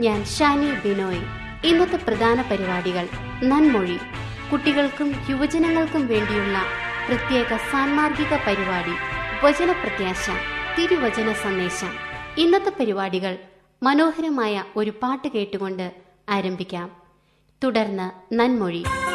ഞാൻ ഷാനി ബിനോയ്. ഇന്നത്തെ പ്രധാന പരിപാടികൾ നന്മൊഴി. കുട്ടികൾക്കും യുവജനങ്ങൾക്കും വേണ്ടിയുള്ള പ്രത്യേക സാൻമാർഗിക പരിപാടി വചനപ്രത്യാശ തിരുവചന സന്ദേശം. ഇന്നത്തെ പരിപാടികൾ മനോഹരമായ ഒരു പാട്ട് കേട്ടുകൊണ്ട് ആരംഭിക്കാം. തുടർന്ന് നന്മൊഴി ും.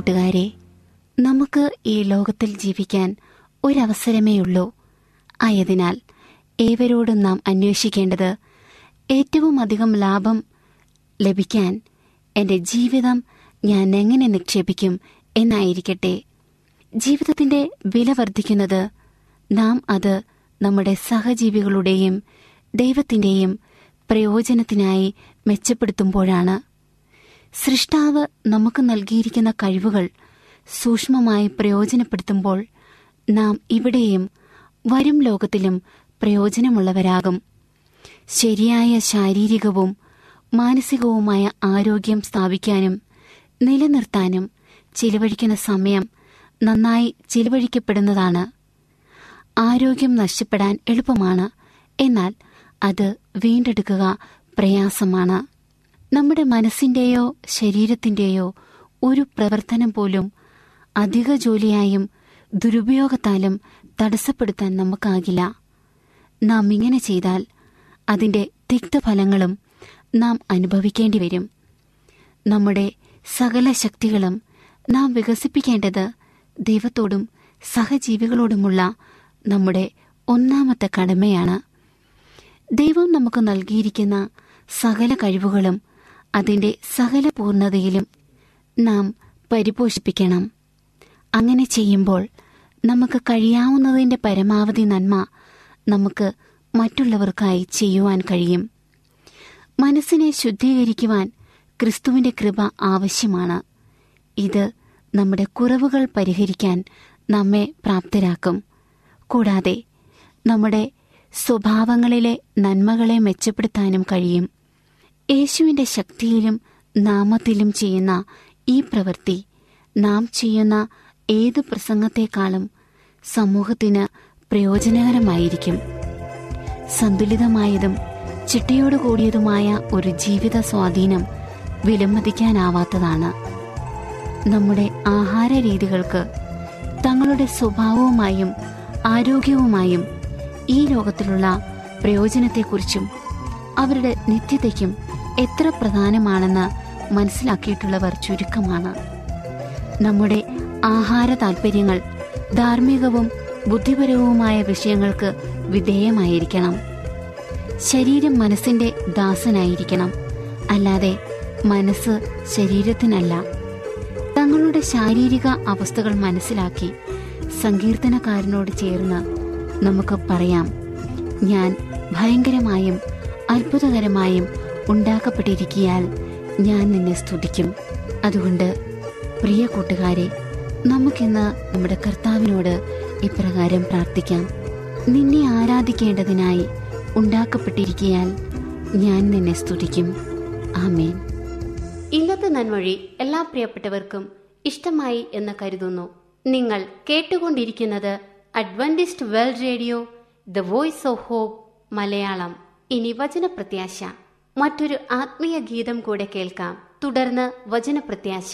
കൂട്ടുകാരെ നമുക്ക് ഈ ലോകത്തിൽ ജീവിക്കാൻ ഒരവസരമേയുള്ളൂ. ആയതിനാൽ ഏവരോടും നാം അന്വേഷിക്കേണ്ടത് ഏറ്റവും അധികം ലാഭം ലഭിക്കാൻ എന്റെ ജീവിതം ഞാൻ എങ്ങനെ നിക്ഷേപിക്കും എന്നായിരിക്കട്ടെ. ജീവിതത്തിന്റെ വില വർദ്ധിക്കുന്നത് നാം അത് നമ്മുടെ സഹജീവികളുടെയും ദൈവത്തിന്റെയും പ്രയോജനത്തിനായി മെച്ചപ്പെടുത്തുമ്പോഴാണ്. സൃഷ്ടാവ് നമുക്ക് നൽകിയിരിക്കുന്ന കഴിവുകൾ സൂക്ഷ്മമായി പ്രയോജനപ്പെടുത്തുമ്പോൾ നാം ഇവിടെയും വരും ലോകത്തിലും പ്രയോജനമുള്ളവരാകും. ശരിയായ ശാരീരികവും മാനസികവുമായ ആരോഗ്യം സ്ഥാപിക്കാനും നിലനിർത്താനും ചിലവഴിക്കുന്ന സമയം നന്നായി ചിലവഴിക്കപ്പെടുന്നതാണ്. ആരോഗ്യം നഷ്ടപ്പെടാൻ എളുപ്പമാണ് എന്നാൽ അത് വീണ്ടെടുക്കുക പ്രയാസമാണ്. നമ്മുടെ മനസ്സിന്റെയോ ശരീരത്തിന്റെയോ ഒരു പ്രവർത്തനം പോലും അധിക ജോലിയായും ദുരുപയോഗത്താലും തടസ്സപ്പെടുത്താൻ നമുക്കാകില്ല. നാം ഇങ്ങനെ ചെയ്താൽ അതിന്റെ തിക്തഫലങ്ങളും നാം അനുഭവിക്കേണ്ടി വരും. നമ്മുടെ സകല ശക്തികളും നാം വികസിപ്പിക്കേണ്ടത് ദൈവത്തോടും സഹജീവികളോടുമുള്ള നമ്മുടെ ഒന്നാമത്തെ കടമയാണ്. ദൈവം നമുക്ക് നൽകിയിരിക്കുന്ന സകല കഴിവുകളും അതിന്റെ സകല പൂർണതയിലും നാം പരിപോഷിപ്പിക്കണം. അങ്ങനെ ചെയ്യുമ്പോൾ നമുക്ക് കഴിയാവുന്നതിന്റെ പരമാവധി നന്മ നമുക്ക് മറ്റുള്ളവർക്കായി ചെയ്യുവാൻ കഴിയും. മനസ്സിനെ ശുദ്ധീകരിക്കുവാൻ ക്രിസ്തുവിന്റെ കൃപ ആവശ്യമാണ്. ഇത് നമ്മുടെ കുറവുകൾ പരിഹരിക്കാൻ നമ്മെ പ്രാപ്തരാക്കും. കൂടാതെ നമ്മുടെ സ്വഭാവങ്ങളിലെ നന്മകളെ മെച്ചപ്പെടുത്താനും കഴിയും. യേശുവിന്റെ ശക്തിയിലും നാമത്തിലും ചെയ്യുന്ന ഈ പ്രവൃത്തി നാം ചെയ്യുന്ന ഏത് പ്രസംഗത്തെക്കാളും സമൂഹത്തിന് പ്രയോജനകരമായിരിക്കും. സന്തുലിതമായതും ചിട്ടയോടു കൂടിയതുമായ ഒരു ജീവിത സ്വാധീനം വിലമതിക്കാനാവാത്തതാണ്. നമ്മുടെ ആഹാര രീതികൾക്ക് തങ്ങളുടെ സ്വഭാവവുമായും ആരോഗ്യവുമായും ഈ ലോകത്തിലുള്ള പ്രയോജനത്തെക്കുറിച്ചും അവരുടെ നിത്യതയ്ക്കും എത്ര പ്രധാനമാണെന്ന് മനസ്സിലാക്കിയിട്ടുള്ളവർ ചുരുക്കമാണ്. നമ്മുടെ ആഹാര താൽപ്പര്യങ്ങൾ ധാർമ്മികവും ബുദ്ധിപരവുമായ വിഷയങ്ങൾക്ക് വിധേയമായിരിക്കണം. ശരീരം മനസ്സിന്റെ ദാസനായിരിക്കണം. അല്ലാതെ മനസ്സ് ശരീരത്തിനല്ല. തങ്ങളുടെ ശാരീരിക അവസ്ഥകൾ മനസ്സിലാക്കി സങ്കീർത്തനക്കാരനോട് ചേർന്ന് നമുക്ക് പറയാം. ഞാൻ ഭയങ്കരമായും അത്ഭുതകരമായും ഉണ്ടാക്കപ്പെട്ടിരിക്കിയാൽ ഞാൻ നിന്നെ സ്തുതിക്കും. അതുകൊണ്ട് പ്രിയ കൂട്ടുകാരെ നമുക്കിന്ന് നമ്മുടെ കർത്താവിനോട് ഇപ്രകാരം പ്രാർത്ഥിക്കാം. നിന്നെ ആരാധിക്കേണ്ടതിനായി ഉണ്ടാക്കപ്പെട്ടിരിക്കിയാൽ ഞാൻ നിന്നെ സ്തുതിക്കും. ആമേൻ. ഇന്നത്തെ നന്മൊഴി എല്ലാ പ്രിയപ്പെട്ടവർക്കും ഇഷ്ടമായി എന്ന് കരുതുന്നു. നിങ്ങൾ കേട്ടുകൊണ്ടിരിക്കുന്നത് Adventist world radio the voice of hope Malayalam. ഇനി വചനപ്രത്യാശ. മറ്റൊരു ആത്മീയ ഗീതം കൂടെ കേൾക്കാം. തുടർന്ന് വചനപ്രത്യാശ.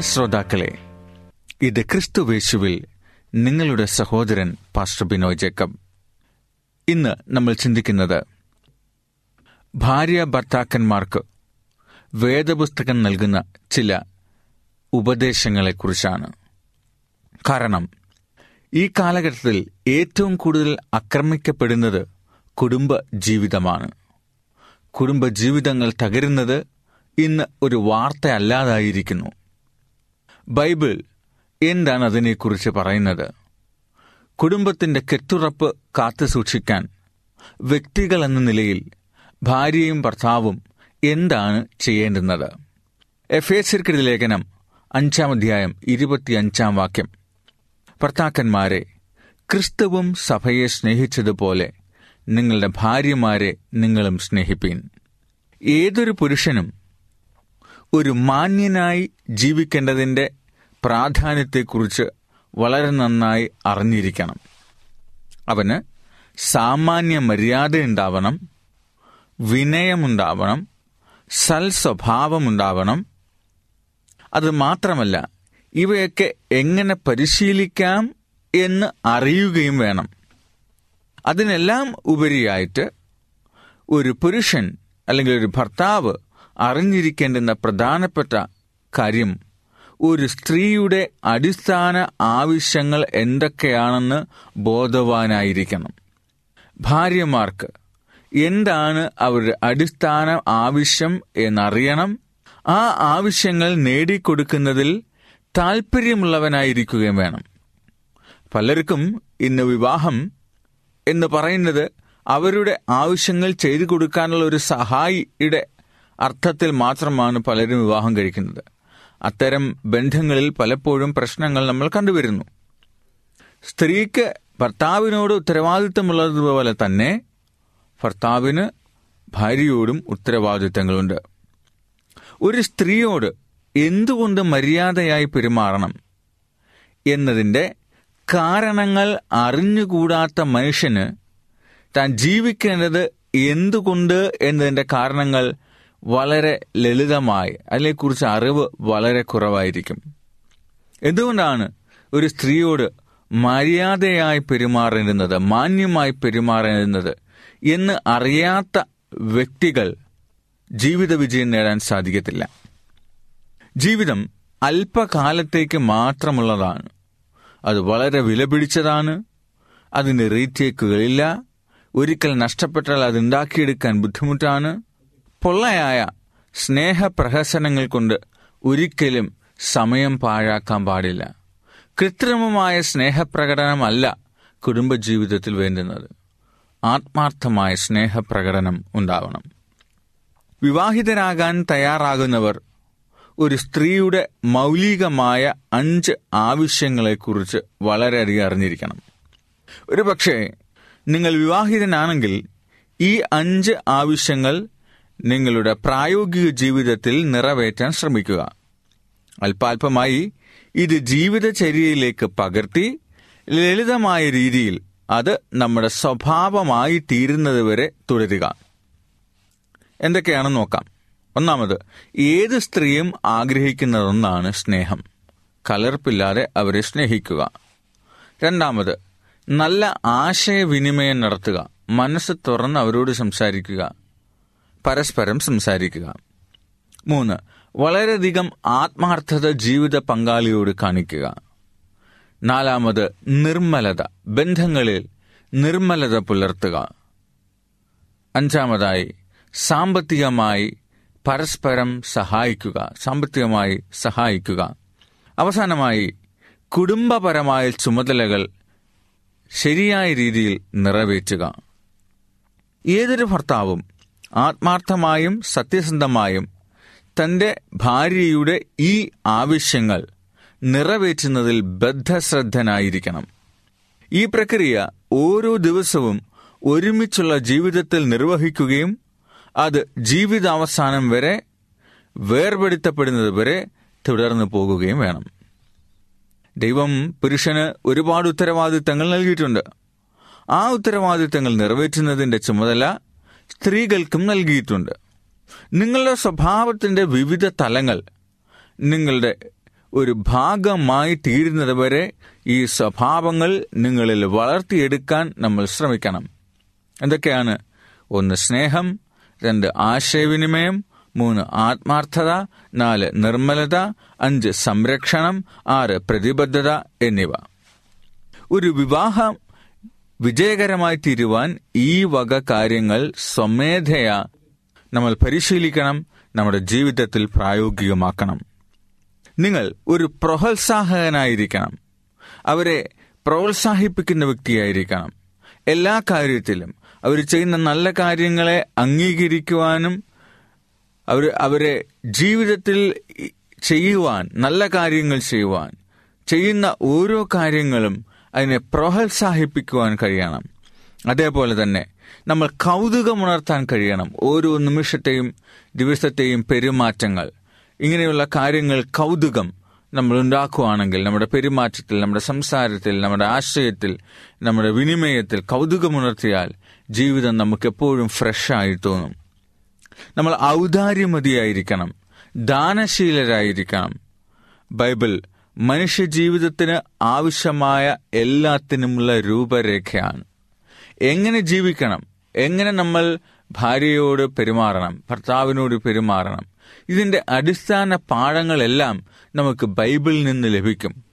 ശ്രോതാക്കളെ ഇത് ക്രിസ്തുവേശുവിൽ നിങ്ങളുടെ സഹോദരൻ പാസ്റ്റർ ബിനോയ് ജേക്കബ്. ഇന്ന് നമ്മൾ ചിന്തിക്കുന്നത് ഭാര്യ ഭർത്താക്കന്മാർക്ക് വേദപുസ്തകം നൽകുന്ന ചില ഉപദേശങ്ങളെക്കുറിച്ചാണ്. കാരണം ഈ കാലഘട്ടത്തിൽ ഏറ്റവും കൂടുതൽ ആക്രമിക്കപ്പെടുന്നത് കുടുംബ ജീവിതമാണ്. കുടുംബ ജീവിതങ്ങൾ തകരുന്നത് ഇന്ന് ഒരു വാർത്തയല്ലാതായിരിക്കുന്നു ബൈബിൾ എന്താണ് അതിനെക്കുറിച്ച് പറയുന്നത്? കുടുംബത്തിന്റെ കെട്ടുറപ്പ് കാത്തു സൂക്ഷിക്കാൻ വ്യക്തികൾ എന്ന നിലയിൽ ഭാര്യയും ഭർത്താവും എന്താണ് ചെയ്യേണ്ടുന്നത്? എഫ് എഫേസിർക്കെതി ലേഖനം അഞ്ചാം അധ്യായം ഇരുപത്തിയഞ്ചാം വാക്യം. ഭർത്താക്കന്മാരെ ക്രിസ്തുവും സഭയെ സ്നേഹിച്ചതുപോലെ നിങ്ങളുടെ ഭാര്യമാരെ നിങ്ങളും സ്നേഹിപ്പീൻ. ഏതൊരു പുരുഷനും ഒരു മാന്യനായി ജീവിക്കേണ്ടതിന്റെ പ്രാധാന്യത്തെക്കുറിച്ച് വളരെ നന്നായി അറിഞ്ഞിരിക്കണം. അവന് സാമാന്യ മര്യാദയുണ്ടാവണം വിനയമുണ്ടാവണം സൽസ്വഭാവമുണ്ടാവണം. അത് മാത്രമല്ല ഇവയൊക്കെ എങ്ങനെ പരിശീലിക്കാം എന്ന് അറിയുകയും വേണം. അതിനെല്ലാം ഉപരിയായിട്ട് ഒരു പുരുഷൻ അല്ലെങ്കിൽ ഒരു ഭർത്താവ് അറിഞ്ഞിരിക്കേണ്ടുന്ന പ്രധാനപ്പെട്ട കാര്യം ഒരു സ്ത്രീയുടെ അടിസ്ഥാന ആവശ്യങ്ങൾ എന്തൊക്കെയാണെന്ന് ബോധവാനായിരിക്കണം. ഭാര്യമാർക്ക് എന്താണ് അവരുടെ അടിസ്ഥാന ആവശ്യം എന്നറിയണം. ആ ആവശ്യങ്ങൾ നേടിക്കൊടുക്കുന്നതിൽ താൽപ്പര്യമുള്ളവനായിരിക്കുകയും വേണം. പലർക്കും ഇന്ന് വിവാഹം എന്ന് പറയുന്നത് അവരുടെ ആവശ്യങ്ങൾ ചെയ്തു കൊടുക്കാനുള്ള ഒരു സഹായിയുടെ അർത്ഥത്തിൽ മാത്രമാണ് പലരും വിവാഹം കഴിക്കുന്നത്. അത്തരം ബന്ധങ്ങളിൽ പലപ്പോഴും പ്രശ്നങ്ങൾ നമ്മൾ കണ്ടുവരുന്നു. സ്ത്രീക്ക് ഭർത്താവിനോട് ഉത്തരവാദിത്തമുള്ളതുപോലെ തന്നെ ഭർത്താവിന് ഭാര്യയോടും ഉത്തരവാദിത്തങ്ങളുണ്ട്. ഒരു സ്ത്രീയോട് എന്തുകൊണ്ട് മര്യാദയായി പെരുമാറണം എന്നതിന്റെ കാരണങ്ങൾ അറിഞ്ഞുകൂടാത്ത മനുഷ്യന് താൻ ജീവിക്കേണ്ടത് എന്തുകൊണ്ട് എന്നതിന്റെ കാരണങ്ങൾ വളരെ ലളിതമായി അതിനെക്കുറിച്ച് അറിവ് വളരെ കുറവായിരിക്കും. എന്തുകൊണ്ടാണ് ഒരു സ്ത്രീയോട് മര്യാദയായി പെരുമാറുന്നത് മാന്യമായി പെരുമാറുന്നത് എന്ന് അറിയാത്ത വ്യക്തികൾ ജീവിത വിജയം നേടാൻ സാധിക്കത്തില്ല. ജീവിതം അല്പകാലത്തേക്ക് മാത്രമുള്ളതാണ്. അത് വളരെ വിലപിടിച്ചതാണ് അതിന് റീറ്റേക്കുകളില്ല ഒരിക്കൽ നഷ്ടപ്പെട്ടാൽ അത് ഉണ്ടാക്കിയെടുക്കാൻ ബുദ്ധിമുട്ടാണ്. പൊള്ളയായ സ്നേഹപ്രഹസനങ്ങൾ കൊണ്ട് ഒരിക്കലും സമയം പാഴാക്കാൻ പാടില്ല. കൃത്രിമമായ സ്നേഹപ്രകടനമല്ല കുടുംബജീവിതത്തിൽ വേണ്ടുന്നത്. ആത്മാർത്ഥമായ സ്നേഹപ്രകടനം ഉണ്ടാവണം. വിവാഹിതരാകാൻ തയ്യാറാകുന്നവർ ഒരു സ്ത്രീയുടെ മൗലികമായ അഞ്ച് ആവശ്യങ്ങളെക്കുറിച്ച് വളരെയധികം അറിഞ്ഞിരിക്കണം. ഒരു പക്ഷേ നിങ്ങൾ വിവാഹിതനാണെങ്കിൽ ഈ അഞ്ച് ആവശ്യങ്ങൾ നിങ്ങളുടെ പ്രായോഗിക ജീവിതത്തിൽ നിറവേറ്റാൻ ശ്രമിക്കുക. അല്പാൽപമായി ഇത് ജീവിതചര്യയിലേക്ക് പകർത്തി ലളിതമായ രീതിയിൽ അത് നമ്മുടെ സ്വഭാവമായി തീരുന്നതുവരെ തുടരുക. എന്തൊക്കെയാണെന്ന് നോക്കാം. ഒന്നാമത് ഏത് സ്ത്രീയും ആഗ്രഹിക്കുന്നതൊന്നാണ് സ്നേഹം. കലർപ്പില്ലാതെ അവരെ സ്നേഹിക്കുക. രണ്ടാമത് നല്ല ആശയവിനിമയം നടത്തുക. മനസ്സ് തുറന്ന് അവരോട് സംസാരിക്കുക. പരസ്പരം സംസാരിക്കുക. മൂന്ന് വളരെയധികം ആത്മാർത്ഥത ജീവിത പങ്കാളിയോട് കാണിക്കുക. നാലാമത് നിർമ്മലത ബന്ധങ്ങളിൽ നിർമ്മലത പുലർത്തുക. അഞ്ചാമതായി സാമ്പത്തികമായി പരസ്പരം സഹായിക്കുക സാമ്പത്തികമായി സഹായിക്കുക. അവസാനമായി കുടുംബപരമായ ചുമതലകൾ ശരിയായ രീതിയിൽ നിറവേറ്റുക. ഏതൊരു ഭർത്താവും ആത്മാർത്ഥമായും സത്യസന്ധമായും തന്റെ ഭാര്യയുടെ ഈ ആവശ്യങ്ങൾ നിറവേറ്റുന്നതിൽ ബദ്ധശ്രദ്ധനായിരിക്കണം. ഈ പ്രക്രിയ ഓരോ ദിവസവും ഒരുമിച്ചുള്ള ജീവിതത്തിൽ നിർവഹിക്കുകയും അത് ജീവിതാവസാനം വരെ വേർപെടുത്തപ്പെടുന്നത് വരെ തുടർന്നു പോകുകയും വേണം. ദൈവം പുരുഷന് ഒരുപാട് ഉത്തരവാദിത്തങ്ങൾ നൽകിയിട്ടുണ്ട്. ആ ഉത്തരവാദിത്തങ്ങൾ നിറവേറ്റുന്നതിന്റെ ചുമതല സ്ത്രീകൾക്കും നൽകിയിട്ടുണ്ട്. നിങ്ങളുടെ സ്വഭാവത്തിന്റെ വിവിധ തലങ്ങൾ നിങ്ങളുടെ ഒരു ഭാഗമായി തീരുന്നത് വരെ ഈ സ്വഭാവങ്ങൾ നിങ്ങളിൽ വളർത്തിയെടുക്കാൻ നമ്മൾ ശ്രമിക്കണം. എന്തൊക്കെയാണ്? ഒന്ന് സ്നേഹം. രണ്ട് ആശയവിനിമയം. മൂന്ന് ആത്മാർത്ഥത. നാല് നിർമ്മലത. അഞ്ച് സംരക്ഷണം. ആറ് പ്രതിബദ്ധത എന്നിവ. ഒരു വിവാഹം വിജയകരമായി തീരുവാൻ ഈ വക കാര്യങ്ങൾ സ്വമേധയാ നമ്മൾ പരിശീലിക്കണം നമ്മുടെ ജീവിതത്തിൽ പ്രായോഗികമാക്കണം. നിങ്ങൾ ഒരു പ്രോത്സാഹകനായിരിക്കണം അവരെ പ്രോത്സാഹിപ്പിക്കുന്ന വ്യക്തിയായിരിക്കണം. എല്ലാ കാര്യത്തിലും അവർ ചെയ്യുന്ന നല്ല കാര്യങ്ങളെ അംഗീകരിക്കുവാനും അവർ അവരെ ജീവിതത്തിൽ ചെയ്യുവാൻ നല്ല കാര്യങ്ങൾ ചെയ്യുവാൻ ചെയ്യുന്ന ഓരോ കാര്യങ്ങളും അതിനെ പ്രോത്സാഹിപ്പിക്കുവാൻ കഴിയണം. അതേപോലെ തന്നെ നമ്മൾ കൗതുകമുണർത്താൻ കഴിയണം. ഓരോ നിമിഷത്തെയും ദിവസത്തെയും പെരുമാറ്റങ്ങൾ. ഇങ്ങനെയുള്ള കാര്യങ്ങൾ കൗതുകം നമ്മൾ ഉണ്ടാക്കുകയാണെങ്കിൽ നമ്മുടെ പെരുമാറ്റത്തിൽ നമ്മുടെ സംസാരത്തിൽ നമ്മുടെ ആശയത്തിൽ നമ്മുടെ വിനിമയത്തിൽ കൗതുകമുണർത്തിയാൽ ജീവിതം നമുക്ക് എപ്പോഴും ഫ്രഷായി തോന്നും. നമ്മൾ ഔദാര്യമതിയായിരിക്കണം. ദാനശീലരായിരിക്കണം. ബൈബിൾ മനുഷ്യജീവിതത്തിന് ആവശ്യമായ എല്ലാത്തിനുമുള്ള രൂപരേഖയാണ്. എങ്ങനെ ജീവിക്കണം? എങ്ങനെ നമ്മൾ ഭാര്യയോട് പെരുമാറണം? ഭർത്താവിനോട് പെരുമാറണം? ഇതിന്റെ അടിസ്ഥാന പാഠങ്ങളെല്ലാം നമുക്ക് ബൈബിളിൽ നിന്ന് ലഭിക്കും.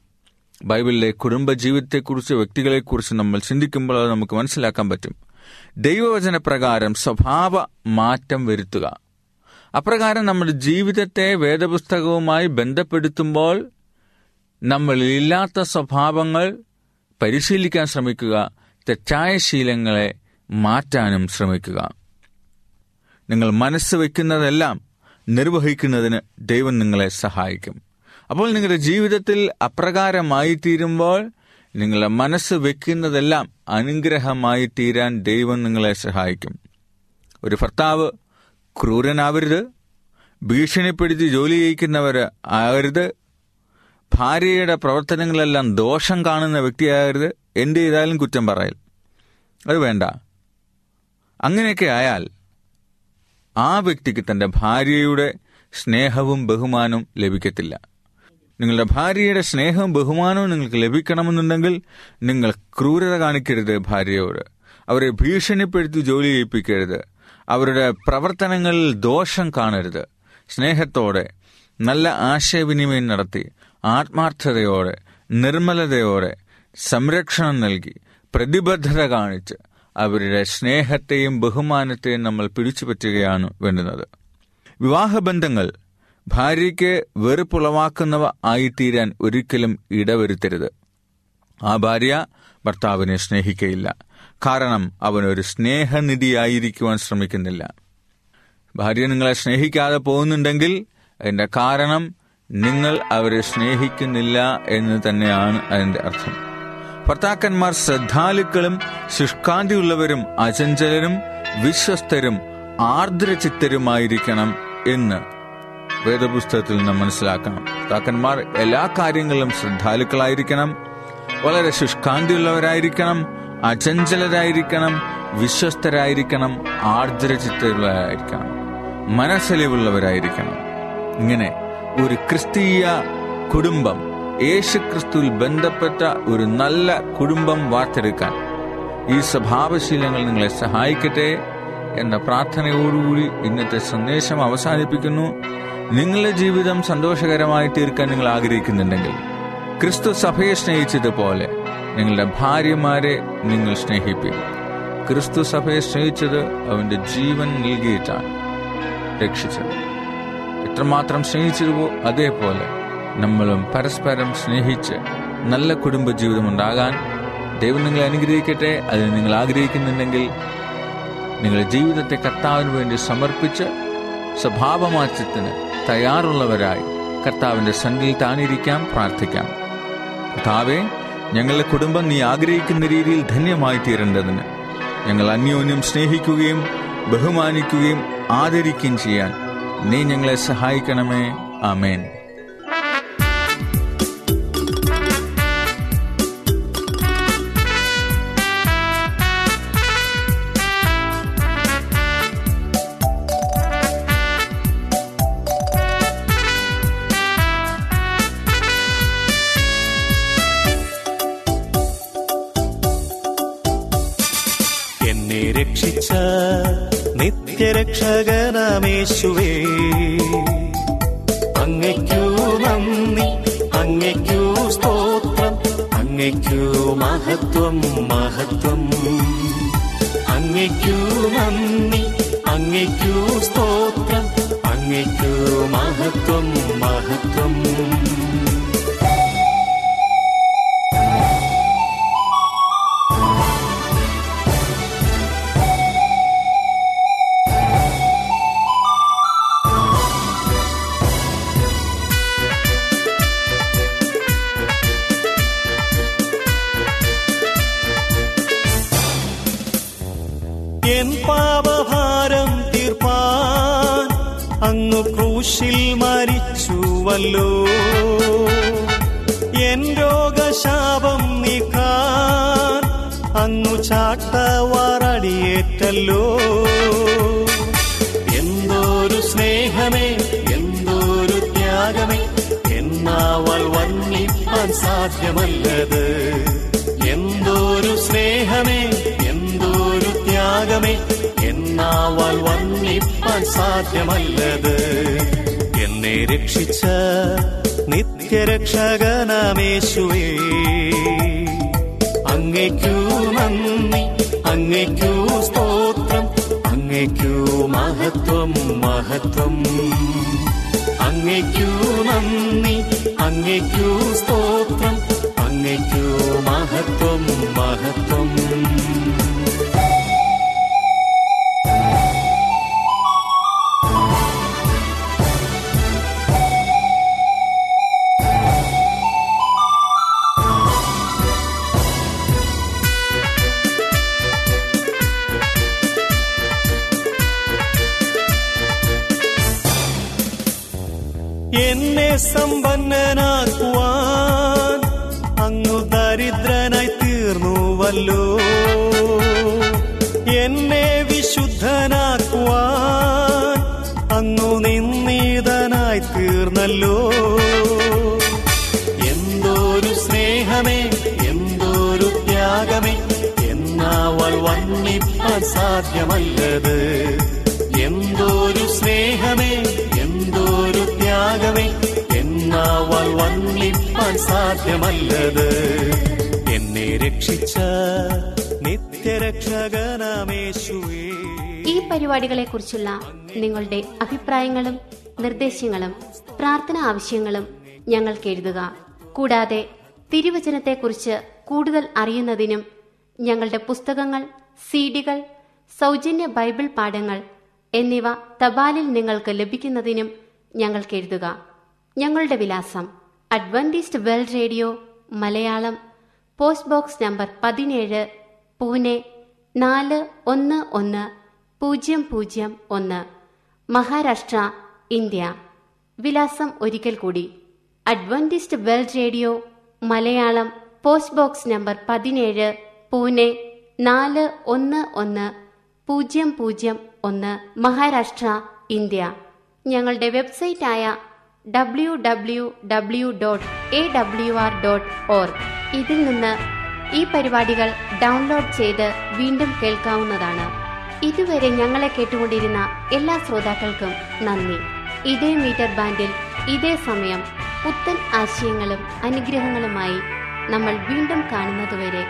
ബൈബിളിലെ കുടുംബജീവിതത്തെക്കുറിച്ച് വ്യക്തികളെക്കുറിച്ച് നമ്മൾ ചിന്തിക്കുമ്പോൾ അത് നമുക്ക് മനസ്സിലാക്കാൻ പറ്റും. ദൈവവചന പ്രകാരം സ്വഭാവ മാറ്റം വരുത്തുക. അപ്രകാരം നമ്മുടെ ജീവിതത്തെ വേദപുസ്തകവുമായി ബന്ധപ്പെടുത്തുമ്പോൾ നമ്മളില്ലാത്ത സ്വഭാവങ്ങൾ പരിശീലിക്കാൻ ശ്രമിക്കുക തെറ്റായ ശീലങ്ങളെ മാറ്റാനും ശ്രമിക്കുക. നിങ്ങൾ മനസ്സ് വയ്ക്കുന്നതെല്ലാം നിർവഹിക്കുന്നതിന് ദൈവം നിങ്ങളെ സഹായിക്കും. അപ്പോൾ നിങ്ങളുടെ ജീവിതത്തിൽ അപ്രകാരമായി തീരുമ്പോൾ നിങ്ങളുടെ മനസ്സ് വെക്കുന്നതെല്ലാം അനുഗ്രഹമായി തീരാൻ ദൈവം നിങ്ങളെ സഹായിക്കും. ഒരു ഭർത്താവ് ക്രൂരനാവരുത് ഭീഷണിപ്പെടുത്തി ജോലി ചെയ്യിക്കുന്നവർ ആകരുത് ഭാര്യയുടെ പ്രവർത്തനങ്ങളെല്ലാം ദോഷം കാണുന്ന വ്യക്തിയാകരുത്. എന്ത് ചെയ്താലും കുറ്റം പറയൽ. അത് വേണ്ട. അങ്ങനെയൊക്കെ ആയാൽ ആ വ്യക്തിക്ക് തന്റെ ഭാര്യയുടെ സ്നേഹവും ബഹുമാനവും ലഭിക്കത്തില്ല. നിങ്ങളുടെ ഭാര്യയുടെ സ്നേഹവും ബഹുമാനവും നിങ്ങൾക്ക് ലഭിക്കണമെന്നുണ്ടെങ്കിൽ നിങ്ങൾ ക്രൂരത കാണിക്കരുത് ഭാര്യയോട്. അവരെ ഭീഷണിപ്പെടുത്തി ജോലി ചെയ്യിപ്പിക്കരുത്. അവരുടെ പ്രവർത്തനങ്ങളിൽ ദോഷം കാണരുത്. സ്നേഹത്തോടെ നല്ല ആശയവിനിമയം നടത്തി. ആത്മാർത്ഥതയോടെ നിർമ്മലതയോടെ സംരക്ഷണം നൽകി പ്രതിബദ്ധത കാണിച്ച് അവരുടെ സ്നേഹത്തെയും ബഹുമാനത്തെയും നമ്മൾ പിടിച്ചുപറ്റുകയാണ് വേണ്ടുന്നത്. വിവാഹബന്ധങ്ങൾ ഭാര്യയ്ക്ക് വെറുപ്പുളവാക്കുന്നവ ആയിത്തീരാൻ ഒരിക്കലും ഇടവരുത്തരുത്. ആ ഭാര്യ ഭർത്താവിനെ സ്നേഹിക്കയില്ല. കാരണം അവനൊരു സ്നേഹനിധിയായിരിക്കുവാൻ ശ്രമിക്കുന്നില്ല. ഭാര്യ നിങ്ങളെ സ്നേഹിക്കാതെ പോകുന്നുണ്ടെങ്കിൽ അതിന്റെ കാരണം നിങ്ങൾ അവരെ സ്നേഹിക്കുന്നില്ല എന്ന് തന്നെയാണ് അതിന്റെ അർത്ഥം. ഭർത്താക്കന്മാർ ശ്രദ്ധാലുക്കളും ശുഷ്കാന്തിയുള്ളവരും അചഞ്ചലരും വിശ്വസ്തരും ആർദ്രചിത്തരുമായിരിക്കണം എന്ന് വേദപുസ്തകത്തിൽ നിന്ന് മനസ്സിലാക്കണം. ഭർത്താക്കന്മാർ എല്ലാ കാര്യങ്ങളിലും ശ്രദ്ധാലുക്കളായിരിക്കണം വളരെ ശുഷ്കാന്തിയുള്ളവരായിരിക്കണം അചഞ്ചലരായിരിക്കണം വിശ്വസ്തരായിരിക്കണം ആർദ്രചിത്തരുള്ളവരായിരിക്കണം മനസ്സലിവുള്ളവരായിരിക്കണം. ഇങ്ങനെ ഒരു ക്രിസ്തീയ കുടുംബം. യേശു ക്രിസ്തുവിൽ ബന്ധപ്പെട്ട ഒരു നല്ല കുടുംബം വാർത്തെടുക്കാൻ ഈ സ്വഭാവശീലങ്ങൾ നിങ്ങളെ സഹായിക്കട്ടെ എന്ന പ്രാർത്ഥനയോടുകൂടി ഇന്നത്തെ സന്ദേശം അവസാനിപ്പിക്കുന്നു. നിങ്ങളുടെ ജീവിതം സന്തോഷകരമായി തീർക്കാൻ നിങ്ങൾ ആഗ്രഹിക്കുന്നുണ്ടെങ്കിൽ ക്രിസ്തു സഭയെ സ്നേഹിച്ചതുപോലെ നിങ്ങളുടെ ഭാര്യമാരെ നിങ്ങൾ സ്നേഹിപ്പിക്കും. ക്രിസ്തു സഭയെ സ്നേഹിച്ചത് അവന്റെ ജീവൻ നൽകിയിട്ടാണ് രക്ഷിച്ചത്. എത്രമാത്രം സ്നേഹിച്ചിരുവോ? അതേപോലെ നമ്മളും പരസ്പരം സ്നേഹിച്ച് നല്ല കുടുംബ ജീവിതം ഉണ്ടാകാൻ ദൈവം നിങ്ങളെ അനുഗ്രഹിക്കട്ടെ. അതിന് നിങ്ങൾ ആഗ്രഹിക്കുന്നുണ്ടെങ്കിൽ നിങ്ങളുടെ ജീവിതത്തെ കർത്താവിന് വേണ്ടി സമർപ്പിച്ച് സ്വഭാവമാറ്റത്തിന് തയ്യാറുള്ളവരായി കർത്താവിന്റെ സന്നിധിയിൽ താനിരിക്കാം പ്രാർത്ഥിക്കാം. കർത്താവെ ഞങ്ങളുടെ കുടുംബം നീ ആഗ്രഹിക്കുന്ന രീതിയിൽ ധന്യമായി തീരേണ്ടതിന് ഞങ്ങൾ അന്യോന്യം സ്നേഹിക്കുകയും ബഹുമാനിക്കുകയും ആദരിക്കുകയും ചെയ്യാൻ നീ ഞങ്ങളെ സഹായിക്കണമേ. ആമേൻ. മഹത്വം മഹത്വം. അങ്ങയ്ക്കു നന്ദി അങ്ങയ്ക്കു സ്തോത്രം അങ്ങയ്ക്കു മഹത്വം മഹത്വം. മരിച്ചുവല്ലോ എൻ രോഗശാപം നീക്കാൻ അങ്ങു ചാട്ടവാറടിയേറ്റല്ലോ എന്തോരു സ്നേഹമേ എന്തോരു ത്യാഗമേ എന്നാവൾ വന്നിപ്പാൻ സാധ്യമല്ലത്. എന്തോരു സ്നേഹമേ എന്തോരു ത്യാഗമേ എന്നാവൾ വന്നിപ്പാൻ സാധ്യമല്ലത്. എന്നെ രക്ഷിച്ച നിത്യരക്ഷകനാമേശുവേ. അങ്ങയ്ക്കൂ നന്ദി അങ്ങയ്ക്കൂ സ്തോത്രം അങ്ങയ്ക്കൂ മഹത്വം മഹത്വം. അങ്ങയ്ക്കൂ നന്ദി അങ്ങയ്ക്കൂ സ്തോത്രം അങ്ങയ്ക്കൂ മഹത്വം മഹത്വം. സമ്പന്നനാക്കുവാൻ അങ്ങു ദരിദ്രനായി തീർന്നുവല്ലോ എന്നെ വിശുദ്ധനാക്കുവാൻ അങ്ങു നിന്ദിതനായി തീർന്നല്ലോ. എന്തോരു സ്നേഹമേ എന്തോരു ത്യാഗമേ എന്നാവൾ വർണിപ്പാൻ സാധ്യമല്ലത്. എന്തോരു സ്നേഹമേ എന്തോരു ത്യാഗമേ വർണിപ്പാൻ സാധ്യമല്ലത്. എന്നെ രക്ഷിച്ച നിത്യരക്ഷകനാമേശുവേ. ഈ പരിപാടികളെ കുറിച്ചുള്ള നിങ്ങളുടെ അഭിപ്രായങ്ങളും നിർദ്ദേശങ്ങളും പ്രാർത്ഥന ആവശ്യങ്ങളും ഞങ്ങൾക്ക് എഴുതുക. കൂടാതെ തിരുവചനത്തെക്കുറിച്ച് കൂടുതൽ അറിയുന്നതിനും ഞങ്ങളുടെ പുസ്തകങ്ങൾ സീഡികൾ സൗജന്യ ബൈബിൾ പാഠങ്ങൾ എന്നിവ തപാലിൽ നിങ്ങൾക്ക് ലഭിക്കുന്നതിനും ഞങ്ങൾക്ക് എഴുതുക. ഞങ്ങളുടെ വിലാസം Adventist world radio Malayalam post box number പതിനേഴ് പൂനെ നാല് ഒന്ന് ഒന്ന് പൂജ്യം പൂജ്യം ഒന്ന്. മഹാരാഷ്ട്ര ഇന്ത്യ. വിലാസം ഒരിക്കൽ കൂടി. Adventist world radio Malayalam post box number പതിനേഴ് പൂനെ നാല് ഒന്ന് ഒന്ന് പൂജ്യം പൂജ്യം ഒന്ന്. മഹാരാഷ്ട്ര ഇന്ത്യ. ഞങ്ങളുടെ വെബ്സൈറ്റായ W W W dot A W R dot org ഇതിൽ നിന്ന് ഈ പരിപാടികൾ ഡൗൺലോഡ് ചെയ്ത് വീണ്ടും കേൾക്കാവുന്നതാണ്. ഇതുവരെ ഞങ്ങളെ കേട്ടുകൊണ്ടിരുന്ന എല്ലാ ശ്രോതാക്കൾക്കും നന്ദി. ഇതേ മീറ്റർ ബാൻഡിൽ ഇതേ സമയം പുത്തൻ ആശയങ്ങളും അനുഗ്രഹങ്ങളുമായി നമ്മൾ വീണ്ടും കാണുന്നതുവരെ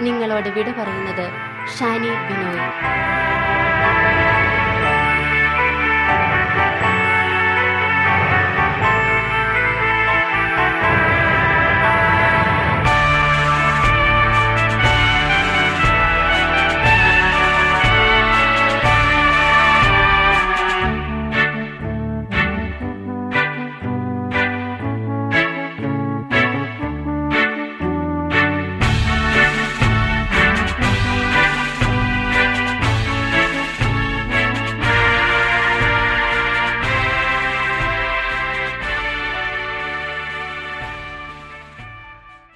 നിങ്ങളോട് വിട പറയുന്നത് ഷാനി ബിനോയ്